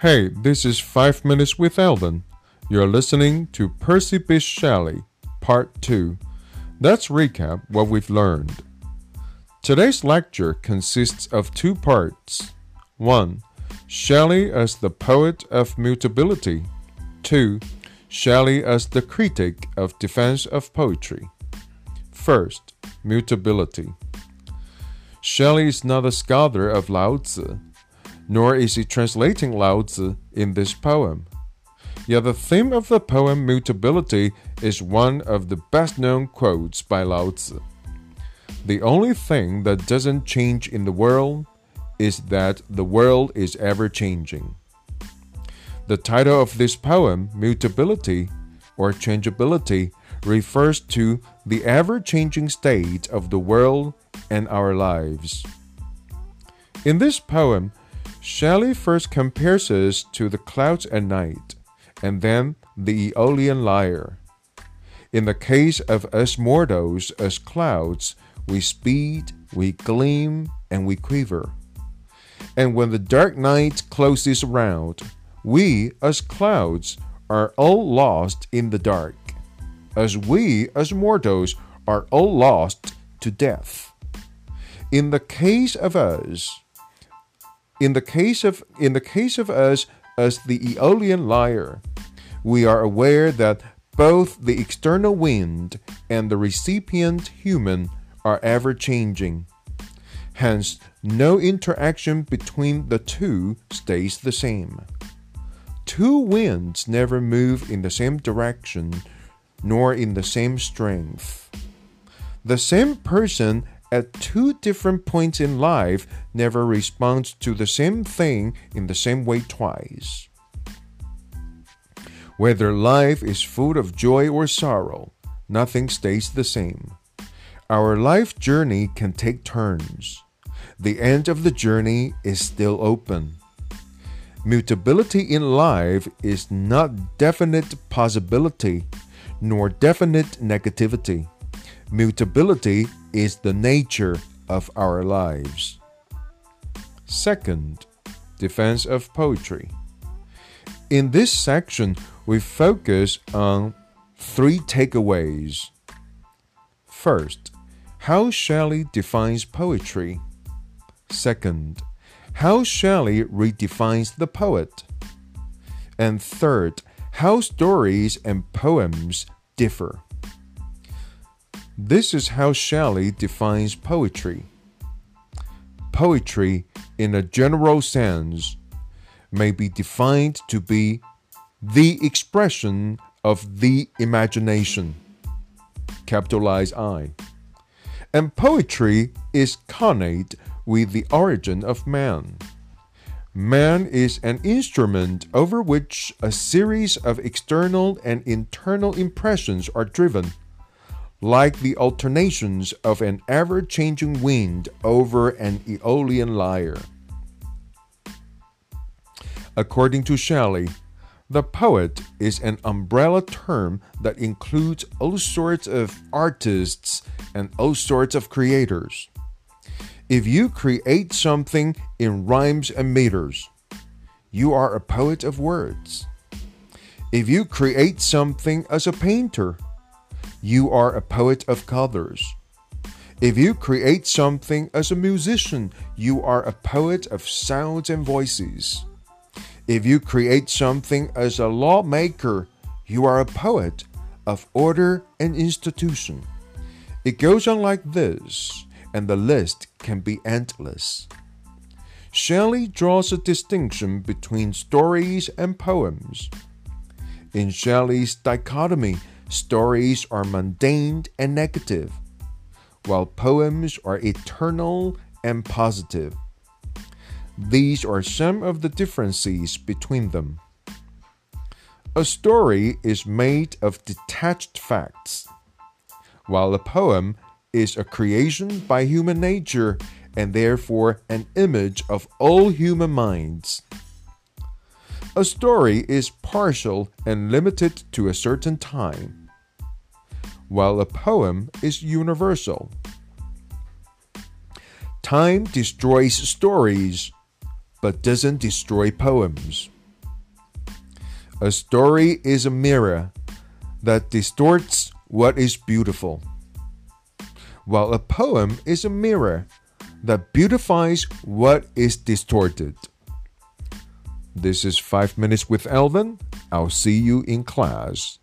Hey, this is 5 Minutes with Eldon. You're listening to Percy Bysshe Shelley, Part 2. Let's recap what we've learned. Today's lecture consists of two parts. 1. Shelley as the poet of mutability. 2. Shelley as the critic of defense of poetry. First, mutability. Shelley is not a scholar of Lao Tzu nor is he translating Lao Tzu in this poem. Yet the theme of the poem Mutability is one of the best known quotes by Lao Tzu. The only thing that doesn't change in the world is that the world is ever changing. The title of this poem, Mutability or Changeability, refers to the ever changing state of the world and our lives. In this poem, Shelley first compares us to the clouds at night, and then the Aeolian lyre. In the case of us mortals as clouds, we speed, we gleam, and we quiver. And when the dark night closes around, we as clouds are all lost in the dark, as we as mortals are all lost to death. In the case of us, in the case of in the case of us as the Aeolian lyre, we are aware that both the external wind and the recipient human are ever changing. Hence, no interaction between the two stays the same. Two winds never move in the same direction nor in the same strength. The same person at two different points in life never responds to the same thing in the same way twice. Whether life is full of joy or sorrow, nothing stays the same. Our life journey can take turns. The end of the journey is still open. Mutability in life is not definite possibility nor definite negativity. Mutability is the nature of our lives. Second, defense of poetry. In this section, we focus on three takeaways. First, how Shelley defines poetry. Second, how Shelley redefines the poet. And third, how stories and poems differ. This is how Shelley defines poetry. Poetry, in a general sense, may be defined to be the expression of the imagination. Capitalize I. And poetry is connate with the origin of man. Man is an instrument over which a series of external and internal impressions are driven like the alternations of an ever changing wind over an Aeolian lyre. According to Shelley, the poet is an umbrella term that includes all sorts of artists and all sorts of creators. If you create something in rhymes and meters, you are a poet of words. If you create something as a painter, you are a poet of colors. If you create something as a musician, you are a poet of sounds and voices. If you create something as a lawmaker, you are a poet of order and institution. It goes on like this, and the list can be endless. Shelley draws a distinction between stories and poems. In Shelley's dichotomy, Stories are mundane and negative, while poems are eternal and positive. These are some of the differences between them. A story is made of detached facts, while a poem is a creation by human nature and therefore an image of all human minds. A story is partial and limited to a certain time, while a poem is universal. Time destroys stories, but doesn't destroy poems. A story is a mirror that distorts what is beautiful, while a poem is a mirror that beautifies what is distorted. This is 5 Minutes with Alvin. I'll see you in class.